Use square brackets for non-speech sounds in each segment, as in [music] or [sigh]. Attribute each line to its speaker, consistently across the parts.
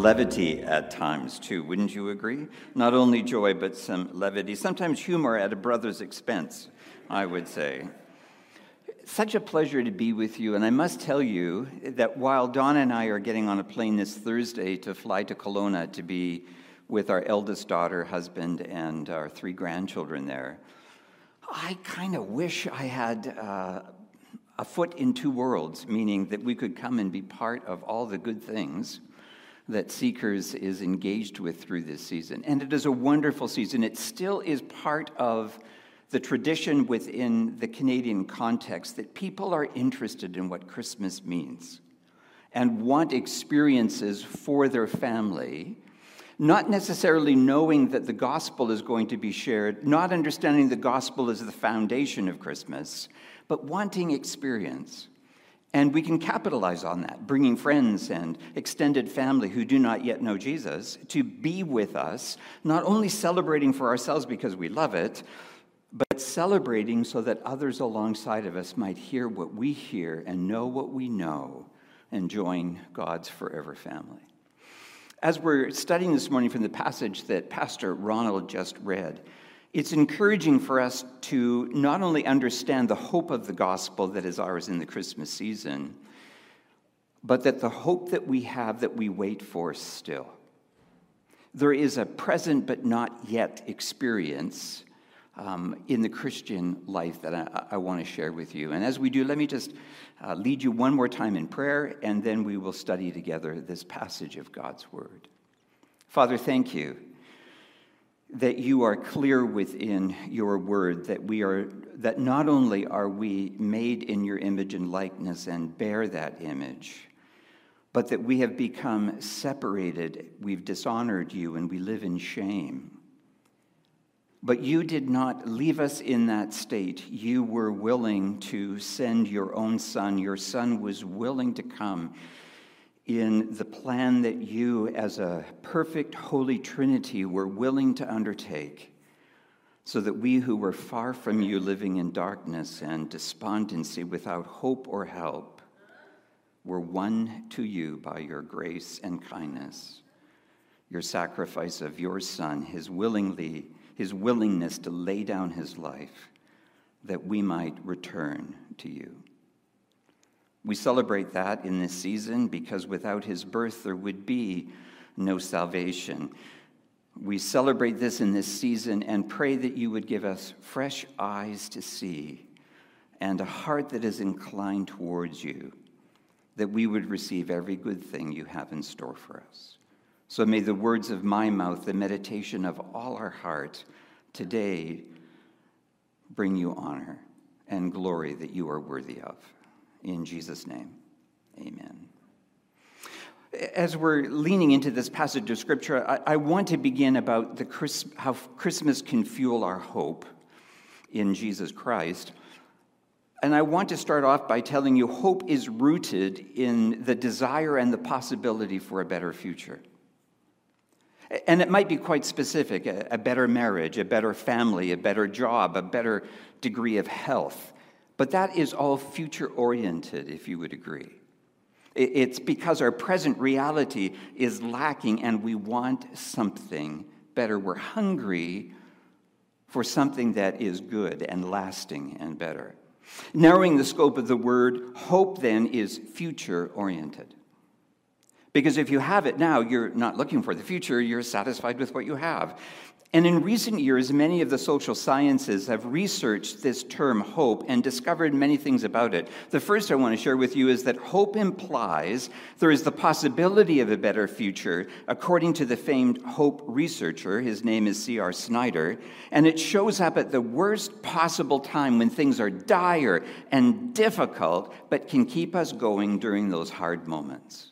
Speaker 1: Levity at times, too, wouldn't you agree? Not only joy, but some levity, sometimes humor at a brother's expense, I would say. Such a pleasure to be with you, and I must tell you that while Donna and I are getting on a plane this Thursday to fly to Kelowna to be with our eldest daughter, husband, and our three grandchildren there, I kind of wish I had uh, a foot in two worlds, meaning that we could come and be part of all the good things that Seekers is engaged with through this season. And it is a wonderful season. It still is part of the tradition within the Canadian context that people are interested in what Christmas means and want experiences for their family, not necessarily knowing that the gospel is going to be shared, not understanding the gospel as the foundation of Christmas, but wanting experience. And we can capitalize on that, bringing friends and extended family who do not yet know Jesus to be with us, not only celebrating for ourselves because we love it, but celebrating so that others alongside of us might hear what we hear and know what we know and join God's forever family. As we're studying this morning from the passage that Pastor Ronald just read, it's encouraging for us to not only understand the hope of the gospel that is ours in the Christmas season, but that the hope that we have that we wait for still. There is a present but not yet experience um, in the Christian life that I, I want to share with you. And as we do, let me just uh, lead you one more time in prayer, and then we will study together this passage of God's Word. Father, thank you that you are clear within your word that we are that not only are we made in your image and likeness and bear that image but that we have become separated. We've dishonored you and we live in shame. But you did not leave us in that state. You were willing to send your own son. Your son was willing to come in the plan that you, as a perfect Holy Trinity, were willing to undertake, so that we who were far from you, living in darkness and despondency without hope or help, were won to you by your grace and kindness, your sacrifice of your Son, his willingly, his willingness to lay down his life, that we might return to you. We celebrate that in this season because without his birth, there would be no salvation. We celebrate this in this season and pray that you would give us fresh eyes to see and a heart that is inclined towards you, that we would receive every good thing you have in store for us. So may the words of my mouth, the meditation of all our heart today bring you honor and glory that you are worthy of. In Jesus' name, amen. As we're leaning into this passage of Scripture, I, I want to begin about the Chris, how Christmas can fuel our hope in Jesus Christ. And I want to start off by telling you hope is rooted in the desire and the possibility for a better future. And it might be quite specific a, a better marriage, a better family, a better job, a better degree of health. But that is all future oriented, if you would agree. It's because our present reality is lacking and we want something better. We're hungry for something that is good and lasting and better. Narrowing the scope of the word, hope then is future oriented. Because if you have it now, you're not looking for the future, you're satisfied with what you have. And in recent years, many of the social sciences have researched this term hope and discovered many things about it. The first I want to share with you is that hope implies there is the possibility of a better future, according to the famed hope researcher. His name is C.R. Snyder. And it shows up at the worst possible time when things are dire and difficult, but can keep us going during those hard moments.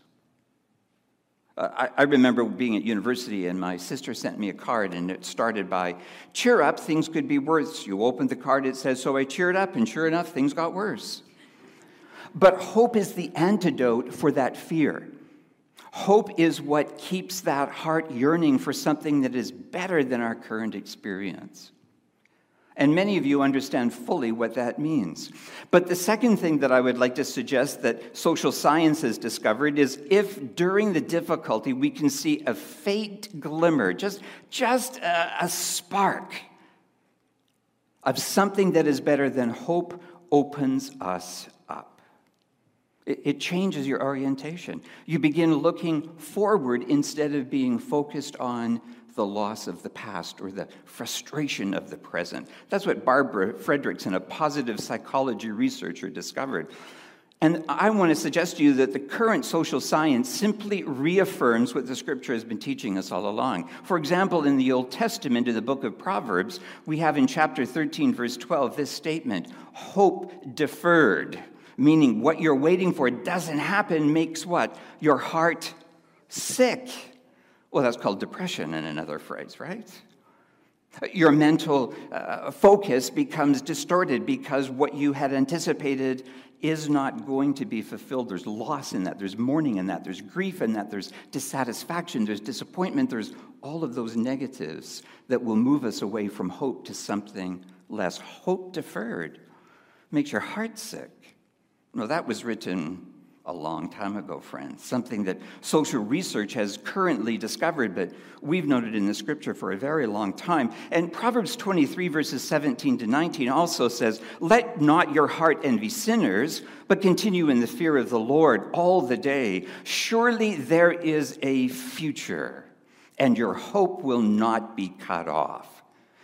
Speaker 1: I, I, remember being at university and my sister sent me a card and it started by, Cheer up, things could be worse. You opened the card, it says, So I cheered up, and sure enough, things got worse. But hope is the antidote for that fear. Hope is what keeps that heart yearning for something that is better than our current experience. And many of you understand fully what that means. But the second thing that I would like to suggest that social science has discovered is if during the difficulty we can see a faint glimmer, just, just a, a spark of something that is better than hope opens us up. It, it changes your orientation. You begin looking forward instead of being focused on the loss of the past or the frustration of the present. That's what Barbara Fredrickson, a positive psychology researcher, discovered. And I want to suggest to you that the current social science simply reaffirms what the scripture has been teaching us all along. For example, in the Old Testament, in the book of Proverbs, we have in chapter 13, verse 12, this statement hope deferred, meaning what you're waiting for doesn't happen, makes what? Your heart sick. Well, that's called depression in another phrase, right? Your mental uh, focus becomes distorted because what you had anticipated is not going to be fulfilled. There's loss in that, there's mourning in that, there's grief in that, there's dissatisfaction, there's disappointment, there's all of those negatives that will move us away from hope to something less. Hope deferred makes your heart sick. No, that was written a long time ago, friends. Something that social research has currently discovered, but we've noted in the scripture for a very long time. And Proverbs 23, verses 17 to 19 also says, Let not your heart envy sinners, but continue in the fear of the Lord all the day. Surely there is a future, and your hope will not be cut off.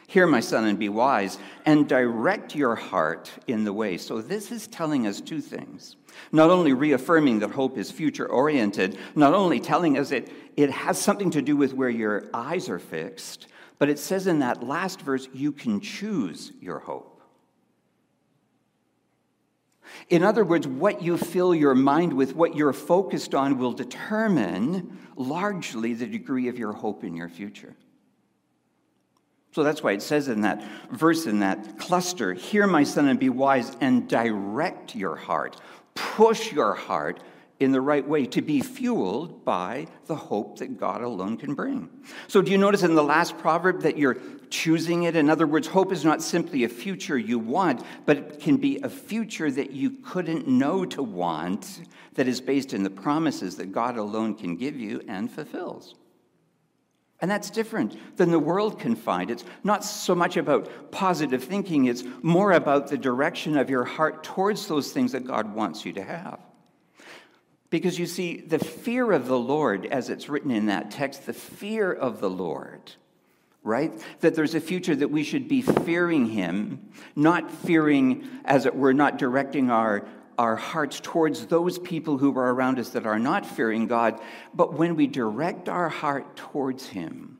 Speaker 1: Hear, my son, and be wise, and direct your heart in the way. So, this is telling us two things. Not only reaffirming that hope is future oriented, not only telling us that it has something to do with where your eyes are fixed, but it says in that last verse, you can choose your hope. In other words, what you fill your mind with, what you're focused on, will determine largely the degree of your hope in your future. So that's why it says in that verse, in that cluster, Hear, my son, and be wise, and direct your heart. Push your heart in the right way to be fueled by the hope that God alone can bring. So, do you notice in the last proverb that you're choosing it? In other words, hope is not simply a future you want, but it can be a future that you couldn't know to want that is based in the promises that God alone can give you and fulfills. And that's different than the world can find. It's not so much about positive thinking, it's more about the direction of your heart towards those things that God wants you to have. Because you see, the fear of the Lord, as it's written in that text, the fear of the Lord, right? That there's a future that we should be fearing Him, not fearing, as it were, not directing our, our hearts towards those people who are around us that are not fearing God, but when we direct our heart towards Him,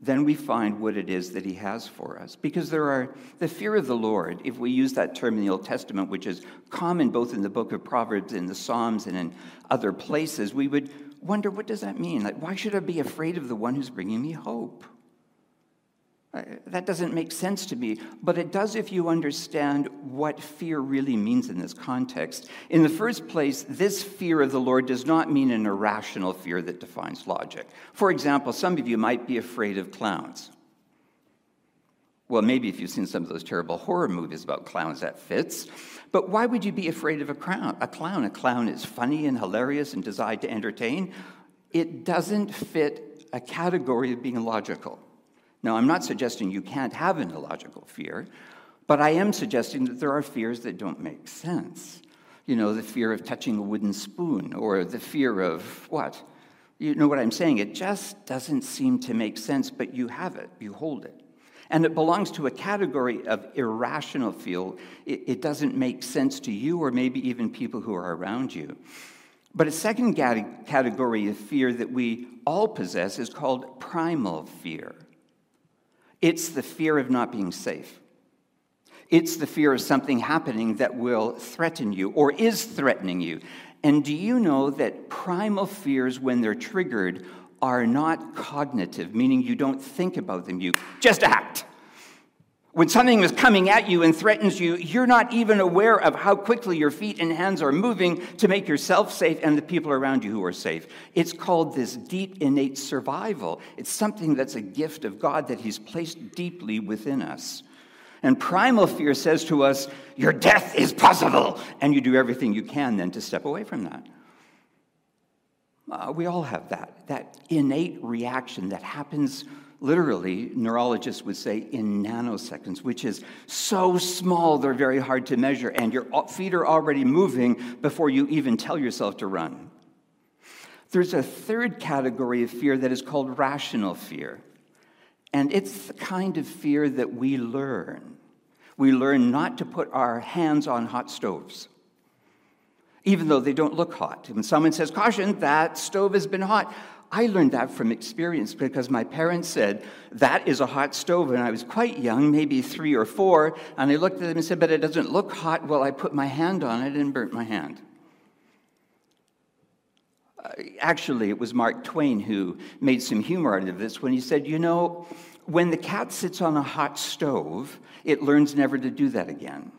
Speaker 1: then we find what it is that He has for us. Because there are the fear of the Lord, if we use that term in the Old Testament, which is common both in the book of Proverbs, in the Psalms, and in other places, we would wonder what does that mean? Like, why should I be afraid of the one who's bringing me hope? Uh, that doesn't make sense to me, but it does if you understand what fear really means in this context. In the first place, this fear of the Lord does not mean an irrational fear that defines logic. For example, some of you might be afraid of clowns. Well, maybe if you've seen some of those terrible horror movies about clowns, that fits. But why would you be afraid of a clown? A clown, a clown is funny and hilarious and designed to entertain. It doesn't fit a category of being logical. Now, I'm not suggesting you can't have an illogical fear, but I am suggesting that there are fears that don't make sense. You know, the fear of touching a wooden spoon, or the fear of what? You know what I'm saying? It just doesn't seem to make sense, but you have it, you hold it. And it belongs to a category of irrational feel. It, it doesn't make sense to you, or maybe even people who are around you. But a second category of fear that we all possess is called primal fear. It's the fear of not being safe. It's the fear of something happening that will threaten you or is threatening you. And do you know that primal fears, when they're triggered, are not cognitive, meaning you don't think about them, you just act. When something is coming at you and threatens you, you're not even aware of how quickly your feet and hands are moving to make yourself safe and the people around you who are safe. It's called this deep innate survival. It's something that's a gift of God that He's placed deeply within us. And primal fear says to us, Your death is possible. And you do everything you can then to step away from that. Uh, we all have that, that innate reaction that happens literally, neurologists would say, in nanoseconds, which is so small they're very hard to measure, and your uh, feet are already moving before you even tell yourself to run. There's a third category of fear that is called rational fear. And it's the kind of fear that we learn. We learn not to put our hands on hot stoves, even though they don't look hot. When someone says, Caution, that stove has been hot, I learned that from experience because my parents said, That is a hot stove. And I was quite young, maybe three or four. And I looked at them and said, But it doesn't look hot. Well, I put my hand on it and burnt my hand. Uh, actually, it was Mark Twain who made some humor out of this when he said, You know, when the cat sits on a hot stove, it learns never to do that again.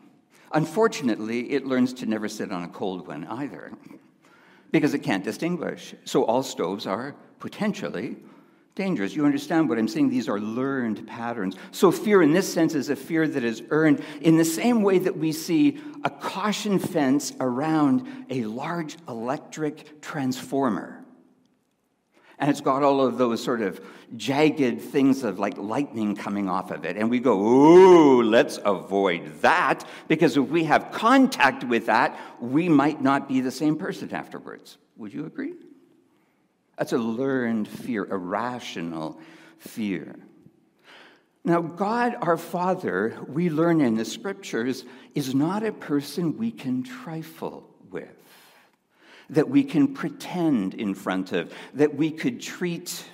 Speaker 1: Unfortunately, it learns to never sit on a cold one either because it can't distinguish. So all stoves are potentially dangerous. You understand what I'm saying? These are learned patterns. So fear in this sense is a fear that is earned in the same way that we see a caution fence around a large electric transformer and it's got all of those sort of jagged things of like lightning coming off of it. And we go, ooh, let's avoid that, because if we have contact with that, we might not be the same person afterwards. Would you agree? That's a learned fear, a rational fear. Now, God our Father, we learn in the scriptures, is not a person we can trifle that we can pretend in front of, that we could treat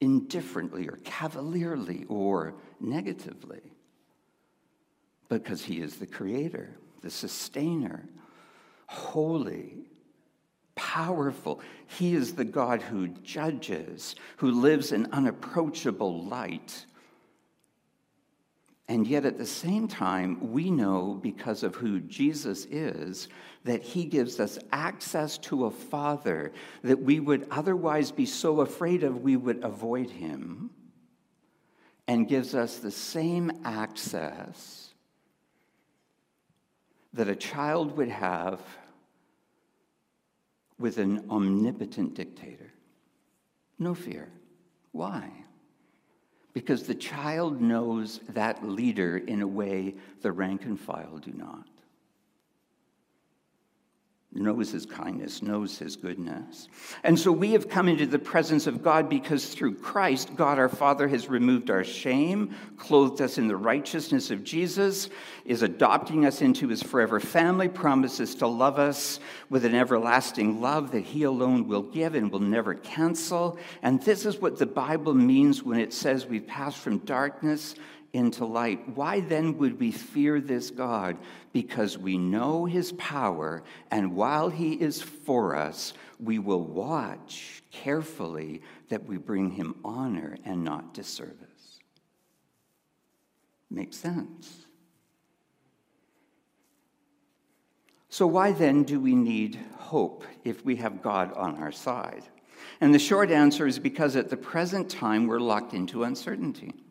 Speaker 1: indifferently or cavalierly or negatively. Because he is the creator, the sustainer, holy, powerful. He is the God who judges, who lives in unapproachable light. And yet, at the same time, we know because of who Jesus is that he gives us access to a father that we would otherwise be so afraid of we would avoid him, and gives us the same access that a child would have with an omnipotent dictator. No fear. Why? Because the child knows that leader in a way the rank and file do not knows his kindness, knows his goodness. And so we have come into the presence of God because through Christ, God our Father has removed our shame, clothed us in the righteousness of Jesus, is adopting us into his forever family, promises to love us with an everlasting love that he alone will give and will never cancel. And this is what the Bible means when it says we've passed from darkness into light. Why then would we fear this God? Because we know his power, and while he is for us, we will watch carefully that we bring him honor and not disservice. Makes sense. So, why then do we need hope if we have God on our side? And the short answer is because at the present time we're locked into uncertainty.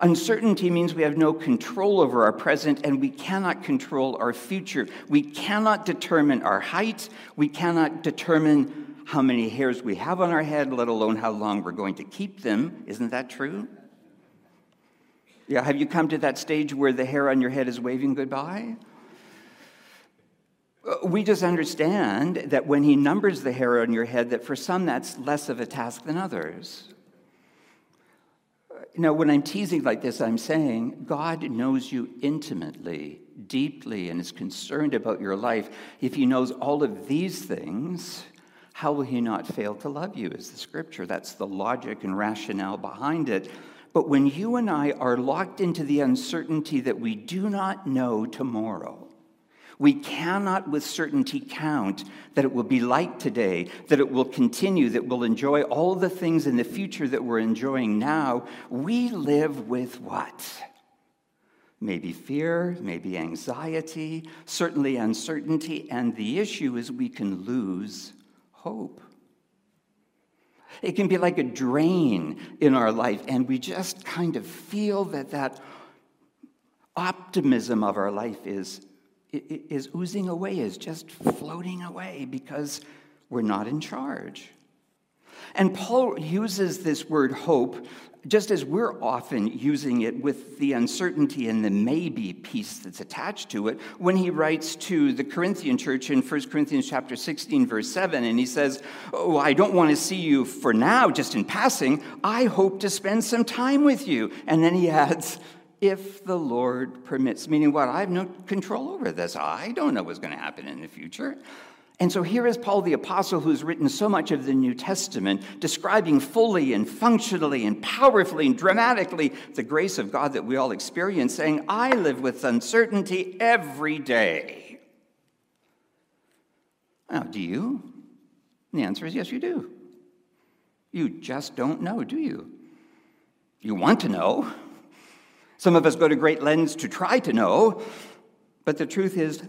Speaker 1: Uncertainty means we have no control over our present and we cannot control our future. We cannot determine our height. We cannot determine how many hairs we have on our head, let alone how long we're going to keep them. Isn't that true? Yeah, have you come to that stage where the hair on your head is waving goodbye? Uh, we just understand that when he numbers the hair on your head, that for some that's less of a task than others. Know, when I'm teasing like this, I'm saying God knows you intimately, deeply, and is concerned about your life. If He knows all of these things, how will He not fail to love you? Is the scripture. That's the logic and rationale behind it. But when you and I are locked into the uncertainty that we do not know tomorrow, We cannot with certainty count that it will be like today, that it will continue, that we'll enjoy all the things in the future that we're enjoying now. We live with what? Maybe fear, maybe anxiety, certainly uncertainty, and the issue is we can lose hope. It can be like a drain in our life, and we just kind of feel that that optimism of our life is is oozing away, is just floating away because we're not in charge. And Paul uses this word hope just as we're often using it with the uncertainty and the maybe piece that's attached to it when he writes to the Corinthian church in 1 Corinthians chapter 16 verse 7 and he says, "Oh, I don't want to see you for now just in passing. I hope to spend some time with you." And then he [laughs] adds, if the Lord permits. Meaning, what? I have no control over this. I don't know what's going to happen in the future. And so here is Paul the Apostle, who's written so much of the New Testament, describing fully and functionally and powerfully and dramatically the grace of God that we all experience, saying, I live with uncertainty every day. Now, do you? And the answer is yes, you do. You just don't know, do you? You want to know. Some of us go to great lengths to try to know, but the truth is,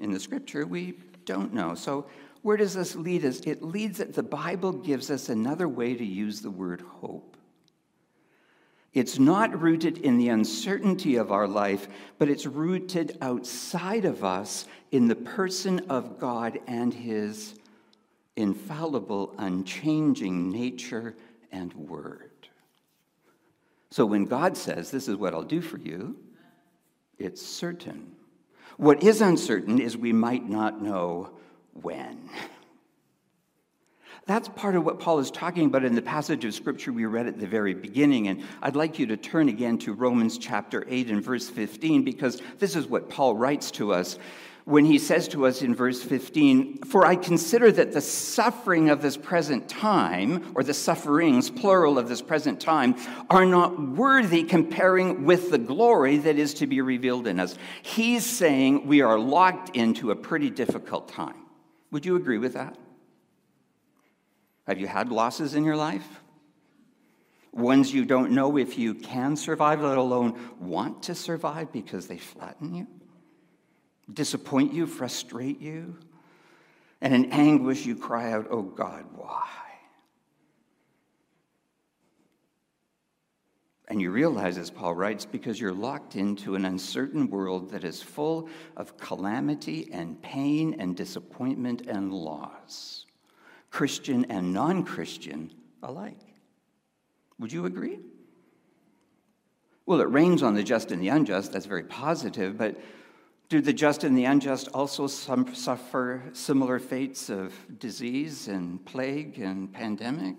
Speaker 1: in the scripture, we don't know. So, where does this lead us? It leads that the Bible gives us another way to use the word hope. It's not rooted in the uncertainty of our life, but it's rooted outside of us in the person of God and his infallible, unchanging nature and word. So when God says, This is what I'll do for you, it's certain. What is uncertain is we might not know when. That's part of what Paul is talking about in the passage of scripture we read at the very beginning. And I'd like you to turn again to Romans chapter 8 and verse 15, because this is what Paul writes to us when he says to us in verse 15, For I consider that the suffering of this present time, or the sufferings, plural, of this present time, are not worthy comparing with the glory that is to be revealed in us. He's saying we are locked into a pretty difficult time. Would you agree with that? Have you had losses in your life? Ones you don't know if you can survive, let alone want to survive because they flatten you? Disappoint you, frustrate you, and in anguish you cry out, Oh God, why? And you realize, as Paul writes, because you're locked into an uncertain world that is full of calamity and pain and disappointment and loss, Christian and non Christian alike. Would you agree? Well, it rains on the just and the unjust. That's very positive, but do the just and the unjust also suffer similar fates of disease and plague and pandemic?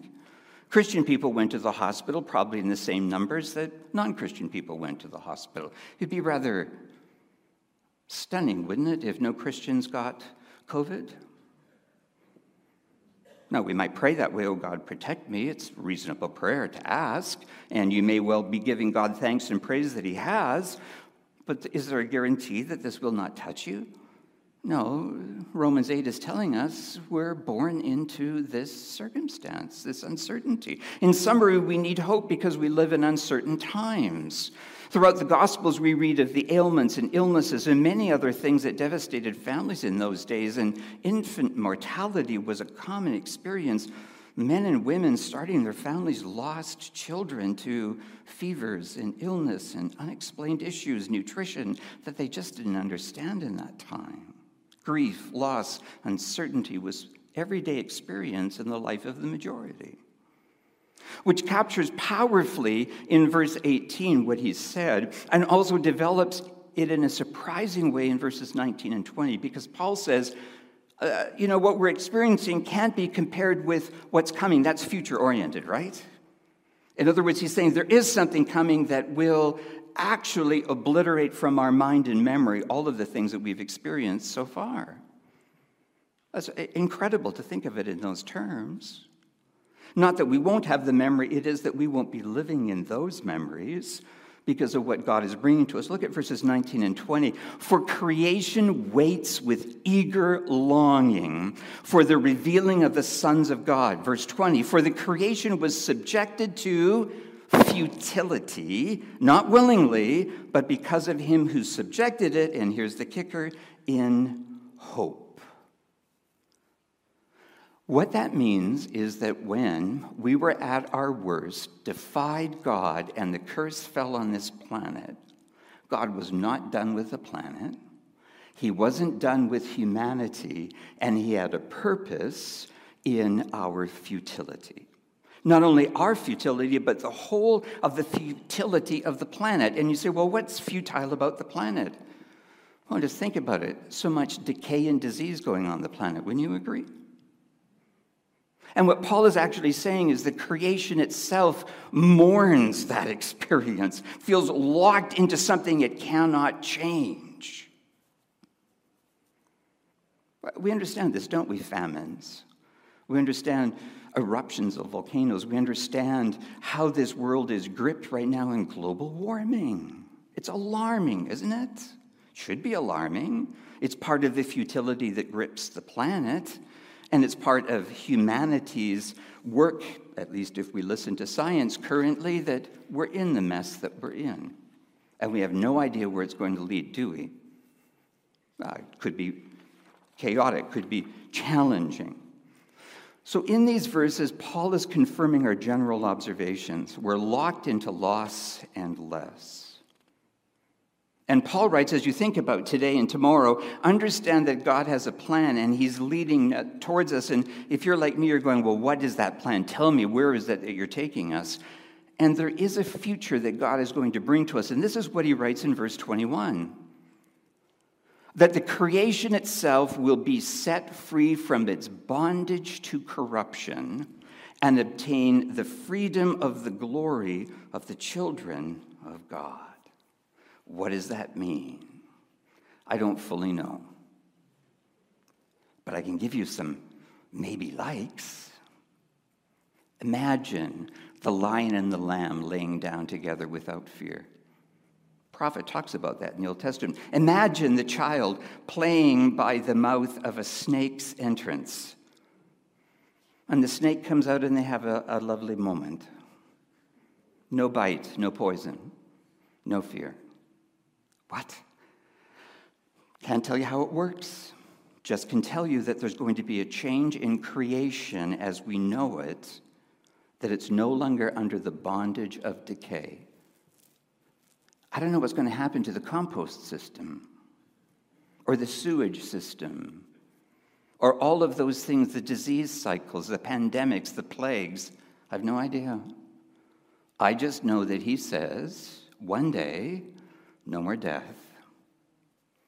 Speaker 1: Christian people went to the hospital, probably in the same numbers that non Christian people went to the hospital. It'd be rather stunning, wouldn't it, if no Christians got COVID? Now, we might pray that way, oh God, protect me. It's reasonable prayer to ask, and you may well be giving God thanks and praise that He has. But is there a guarantee that this will not touch you? No, Romans 8 is telling us we're born into this circumstance, this uncertainty. In summary, we need hope because we live in uncertain times. Throughout the Gospels, we read of the ailments and illnesses and many other things that devastated families in those days, and infant mortality was a common experience men and women starting their families lost children to fevers and illness and unexplained issues, nutrition that they just didn't understand in that time. Grief, loss, uncertainty was everyday experience in the life of the majority. Which captures powerfully in verse 18 what he said and also develops it in a surprising way in verses 19 and 20 because Paul says, uh, you know, what we're experiencing can't be compared with what's coming. That's future oriented, right? In other words, he's saying there is something coming that will actually obliterate from our mind and memory all of the things that we've experienced so far. That's incredible to think of it in those terms. Not that we won't have the memory, it is that we won't be living in those memories, because of what God is bringing to us. Look at verses 19 and 20. For creation waits with eager longing for the revealing of the sons of God. Verse 20. For the creation was subjected to futility, not willingly, but because of him who subjected it, and here's the kicker, in hope. What that means is that when we were at our worst, defied God, and the curse fell on this planet, God was not done with the planet. He wasn't done with humanity, and He had a purpose in our futility. Not only our futility, but the whole of the futility of the planet. And you say, well, what's futile about the planet? Well, just think about it. So much decay and disease going on the planet. Wouldn't you agree? And what Paul is actually saying is that creation itself mourns that experience, feels locked into something it cannot change. We understand this, don't we? Famines. We understand eruptions of volcanoes. We understand how this world is gripped right now in global warming. It's alarming, isn't it? Should be alarming. It's part of the futility that grips the planet. And it's part of humanity's work, at least if we listen to science currently, that we're in the mess that we're in. And we have no idea where it's going to lead, do we? Uh, it could be chaotic, could be challenging. So, in these verses, Paul is confirming our general observations. We're locked into loss and less. And Paul writes, as you think about today and tomorrow, understand that God has a plan and he's leading uh, towards us. And if you're like me, you're going, well, what is that plan? Tell me, where is that that you're taking us? And there is a future that God is going to bring to us. And this is what he writes in verse 21 that the creation itself will be set free from its bondage to corruption and obtain the freedom of the glory of the children of God. What does that mean? I don't fully know. But I can give you some maybe likes. Imagine the lion and the lamb laying down together without fear. Prophet talks about that in the Old Testament. Imagine the child playing by the mouth of a snake's entrance. And the snake comes out and they have a, a lovely moment. No bite, no poison, no fear. What? Can't tell you how it works. Just can tell you that there's going to be a change in creation as we know it, that it's no longer under the bondage of decay. I don't know what's going to happen to the compost system or the sewage system or all of those things, the disease cycles, the pandemics, the plagues. I have no idea. I just know that he says one day no more death,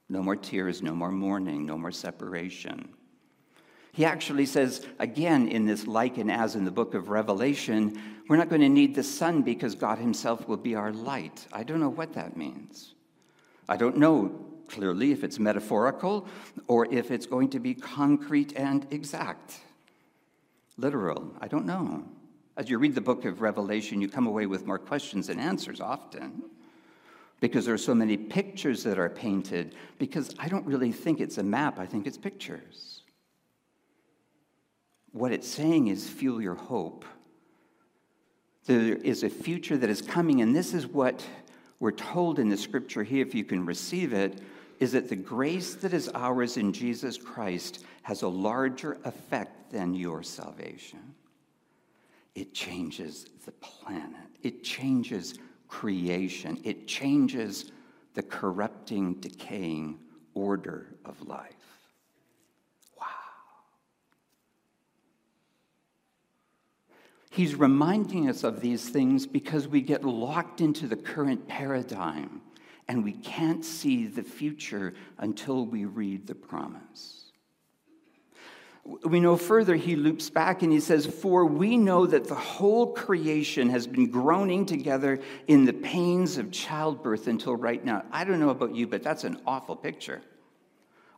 Speaker 1: no more tears, no more mourning, no more separation. He actually says, again, in this like and as in the book of Revelation, we're not going to need the sun because God Himself will be our light. I don't know what that means. I don't know clearly if it's metaphorical or if it's going to be concrete and exact, literal. I don't know. As you read the book of Revelation, you come away with more questions than answers often because there are so many pictures that are painted, because I don't really think it's a map, I think it's pictures. What it's saying is fuel your hope. There is a future that is coming, and this is what we're told in the scripture here, if you can receive it, is that the grace that is ours in Jesus Christ has a larger effect than your salvation. It changes the planet, it changes creation. It changes the corrupting, decaying order of life. Wow. He's reminding us of these things because we get locked into the current paradigm and we can't see the future until we read the promise. We know further, he loops back and he says, For we know that the whole creation has been groaning together in the pains of childbirth until right now. I don't know about you, but that's an awful picture.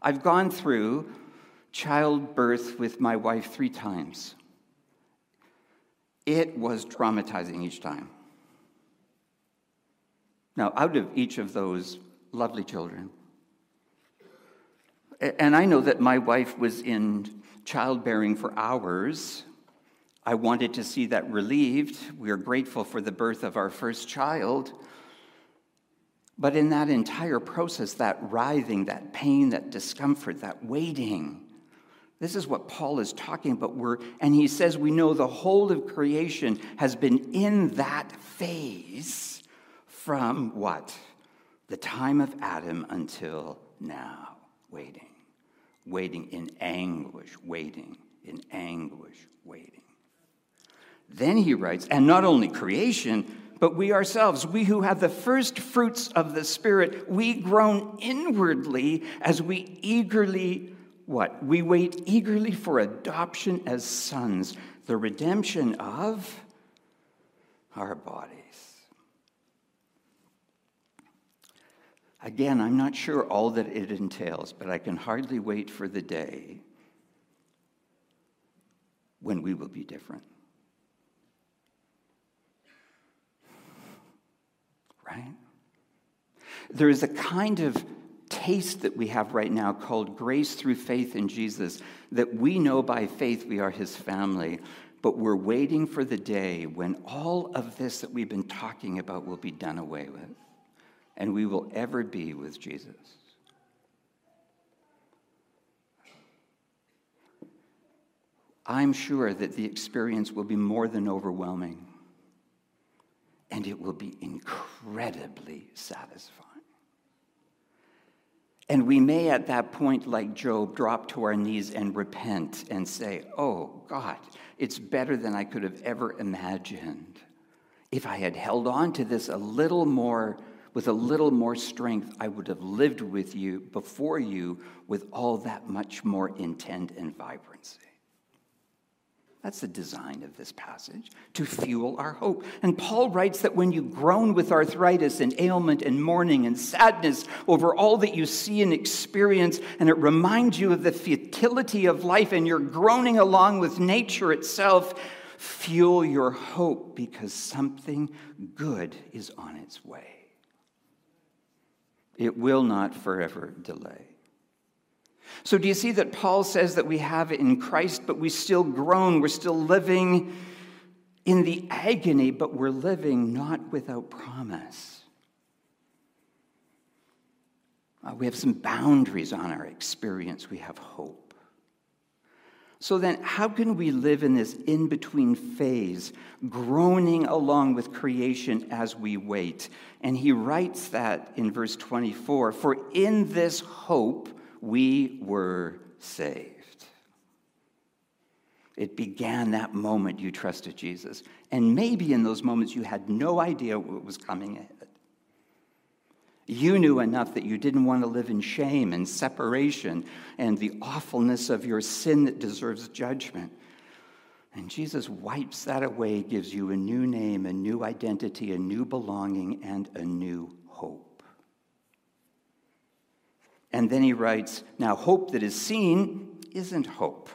Speaker 1: I've gone through childbirth with my wife three times. It was traumatizing each time. Now, out of each of those lovely children, and I know that my wife was in childbearing for hours. I wanted to see that relieved. We are grateful for the birth of our first child. But in that entire process, that writhing, that pain, that discomfort, that waiting, this is what Paul is talking about. We're, and he says we know the whole of creation has been in that phase from what? The time of Adam until now, waiting waiting in anguish, waiting in anguish, waiting. Then he writes, and not only creation, but we ourselves, we who have the first fruits of the Spirit, we groan inwardly as we eagerly, what? We wait eagerly for adoption as sons, the redemption of our bodies. Again, I'm not sure all that it entails, but I can hardly wait for the day when we will be different. Right? There is a kind of taste that we have right now called grace through faith in Jesus, that we know by faith we are his family, but we're waiting for the day when all of this that we've been talking about will be done away with and we will ever be with Jesus. I'm sure that the experience will be more than overwhelming, and it will be incredibly satisfying. And we may at that point, like Job, drop to our knees and repent and say, Oh, God, it's better than I could have ever imagined. If I had held on to this a little more with a little more strength, I would have lived with you, before you, with all that much more intent and vibrancy. That's the design of this passage, to fuel our hope. And Paul writes that when you groan with arthritis and ailment and mourning and sadness over all that you see and experience, and it reminds you of the futility of life, and you're groaning along with nature itself, fuel your hope because something good is on its way. It will not forever delay. So, do you see that Paul says that we have it in Christ, but we still groan? We're still living in the agony, but we're living not without promise. Uh, we have some boundaries on our experience, we have hope. So then, how can we live in this in between phase, groaning along with creation as we wait? And he writes that in verse 24 For in this hope we were saved. It began that moment you trusted Jesus. And maybe in those moments you had no idea what was coming. You knew enough that you didn't want to live in shame and separation and the awfulness of your sin that deserves judgment. And Jesus wipes that away, gives you a new name, a new identity, a new belonging, and a new hope. And then he writes Now, hope that is seen isn't hope.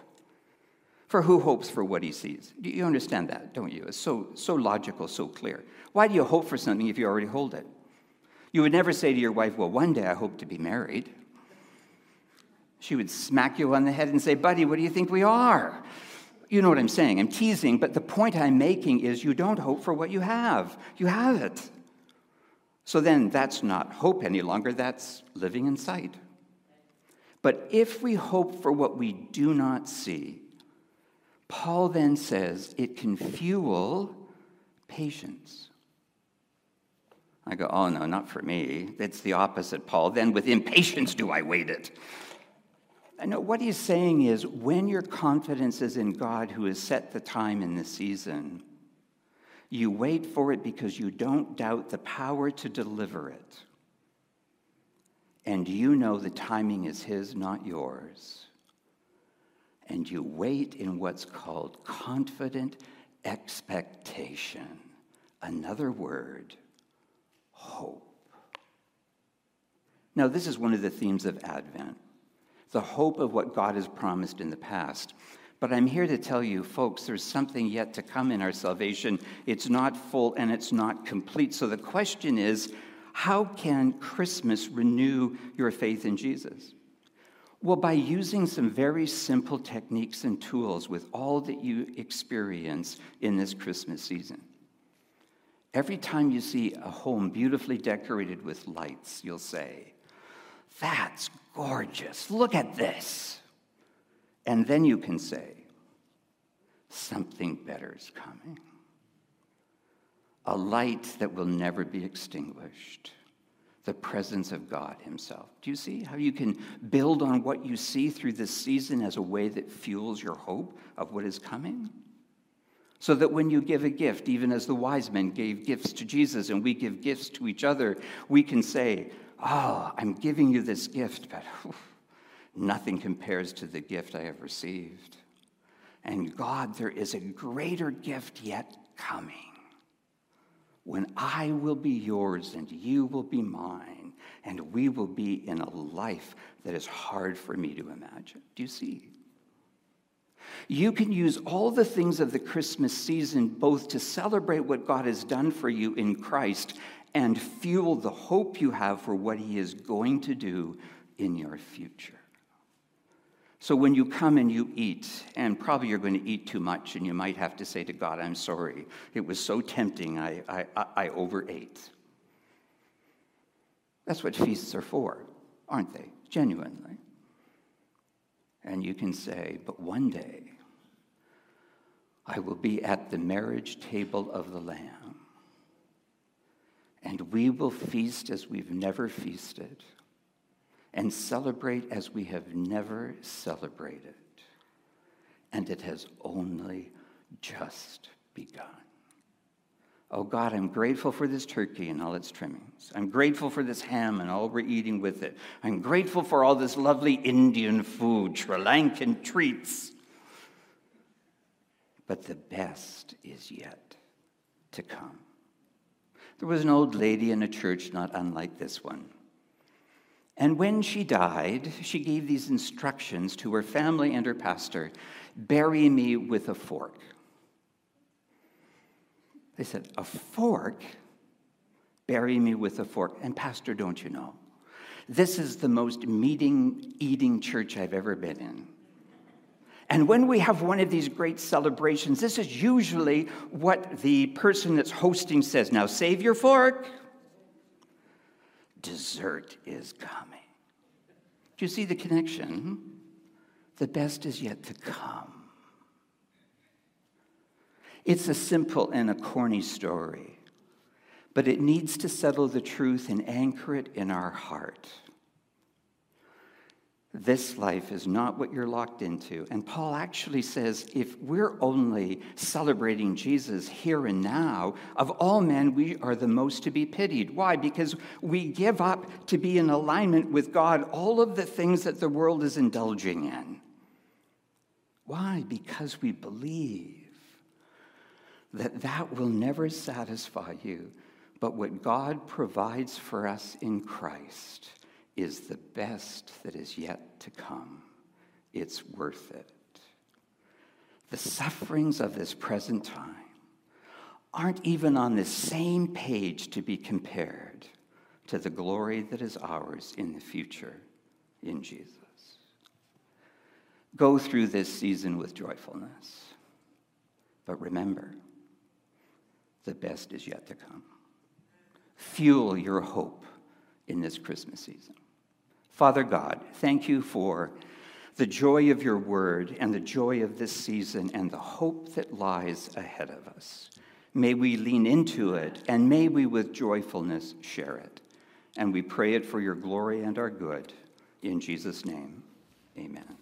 Speaker 1: For who hopes for what he sees? You understand that, don't you? It's so, so logical, so clear. Why do you hope for something if you already hold it? You would never say to your wife, Well, one day I hope to be married. She would smack you on the head and say, Buddy, what do you think we are? You know what I'm saying. I'm teasing, but the point I'm making is you don't hope for what you have. You have it. So then that's not hope any longer, that's living in sight. But if we hope for what we do not see, Paul then says it can fuel patience. I go, oh no, not for me. It's the opposite, Paul. Then with impatience do I wait it. I know what he's saying is when your confidence is in God who has set the time in the season, you wait for it because you don't doubt the power to deliver it. And you know the timing is his, not yours. And you wait in what's called confident expectation. Another word hope. Now, this is one of the themes of Advent the hope of what God has promised in the past. But I'm here to tell you, folks, there's something yet to come in our salvation. It's not full and it's not complete. So the question is, How can Christmas renew your faith in Jesus? Well, by using some very simple techniques and tools with all that you experience in this Christmas season. Every time you see a home beautifully decorated with lights, you'll say, That's gorgeous. Look at this. And then you can say, Something better is coming. A light that will never be extinguished the presence of God Himself. Do you see how you can build on what you see through this season as a way that fuels your hope of what is coming? So that when you give a gift, even as the wise men gave gifts to Jesus and we give gifts to each other, we can say, Oh, I'm giving you this gift, but nothing compares to the gift I have received. And God, there is a greater gift yet coming when I will be yours and you will be mine, and we will be in a life that is hard for me to imagine. Do you see? You can use all the things of the Christmas season both to celebrate what God has done for you in Christ and fuel the hope you have for what He is going to do in your future. So when you come and you eat, and probably you're going to eat too much, and you might have to say to God, I'm sorry. It was so tempting, I, I, I overate. That's what feasts are for, aren't they? Genuinely. And you can say, but one day I will be at the marriage table of the Lamb, and we will feast as we've never feasted and celebrate as we have never celebrated. And it has only just begun. Oh God, I'm grateful for this turkey and all its trimmings. I'm grateful for this ham and all we're eating with it. I'm grateful for all this lovely Indian food, Sri Lankan treats. But the best is yet to come. There was an old lady in a church not unlike this one and when she died, she gave these instructions to her family and her pastor bury me with a fork. They said, A fork? Bury me with a fork. And, Pastor, don't you know? This is the most meeting eating church I've ever been in. And when we have one of these great celebrations, this is usually what the person that's hosting says. Now, save your fork dessert is coming. Do you see the connection? The best is yet to come. It's a simple and a corny story, but it needs to settle the truth and anchor it in our heart. This life is not what you're locked into. And Paul actually says if we're only celebrating Jesus here and now, of all men, we are the most to be pitied. Why? Because we give up to be in alignment with God all of the things that the world is indulging in. Why? Because we believe that that will never satisfy you, but what God provides for us in Christ is the best that is yet to come. It's worth it. The sufferings of this present time aren't even on the same page to be compared to the glory that is ours in the future in Jesus. Go through this season with joyfulness, but remember, the best is yet to come. Fuel your hope in this Christmas season. Father God, thank you for the joy of your word and the joy of this season and the hope that lies ahead of us. May we lean into it and may we with joyfulness share it. And we pray it for your glory and our good. In Jesus' name, amen.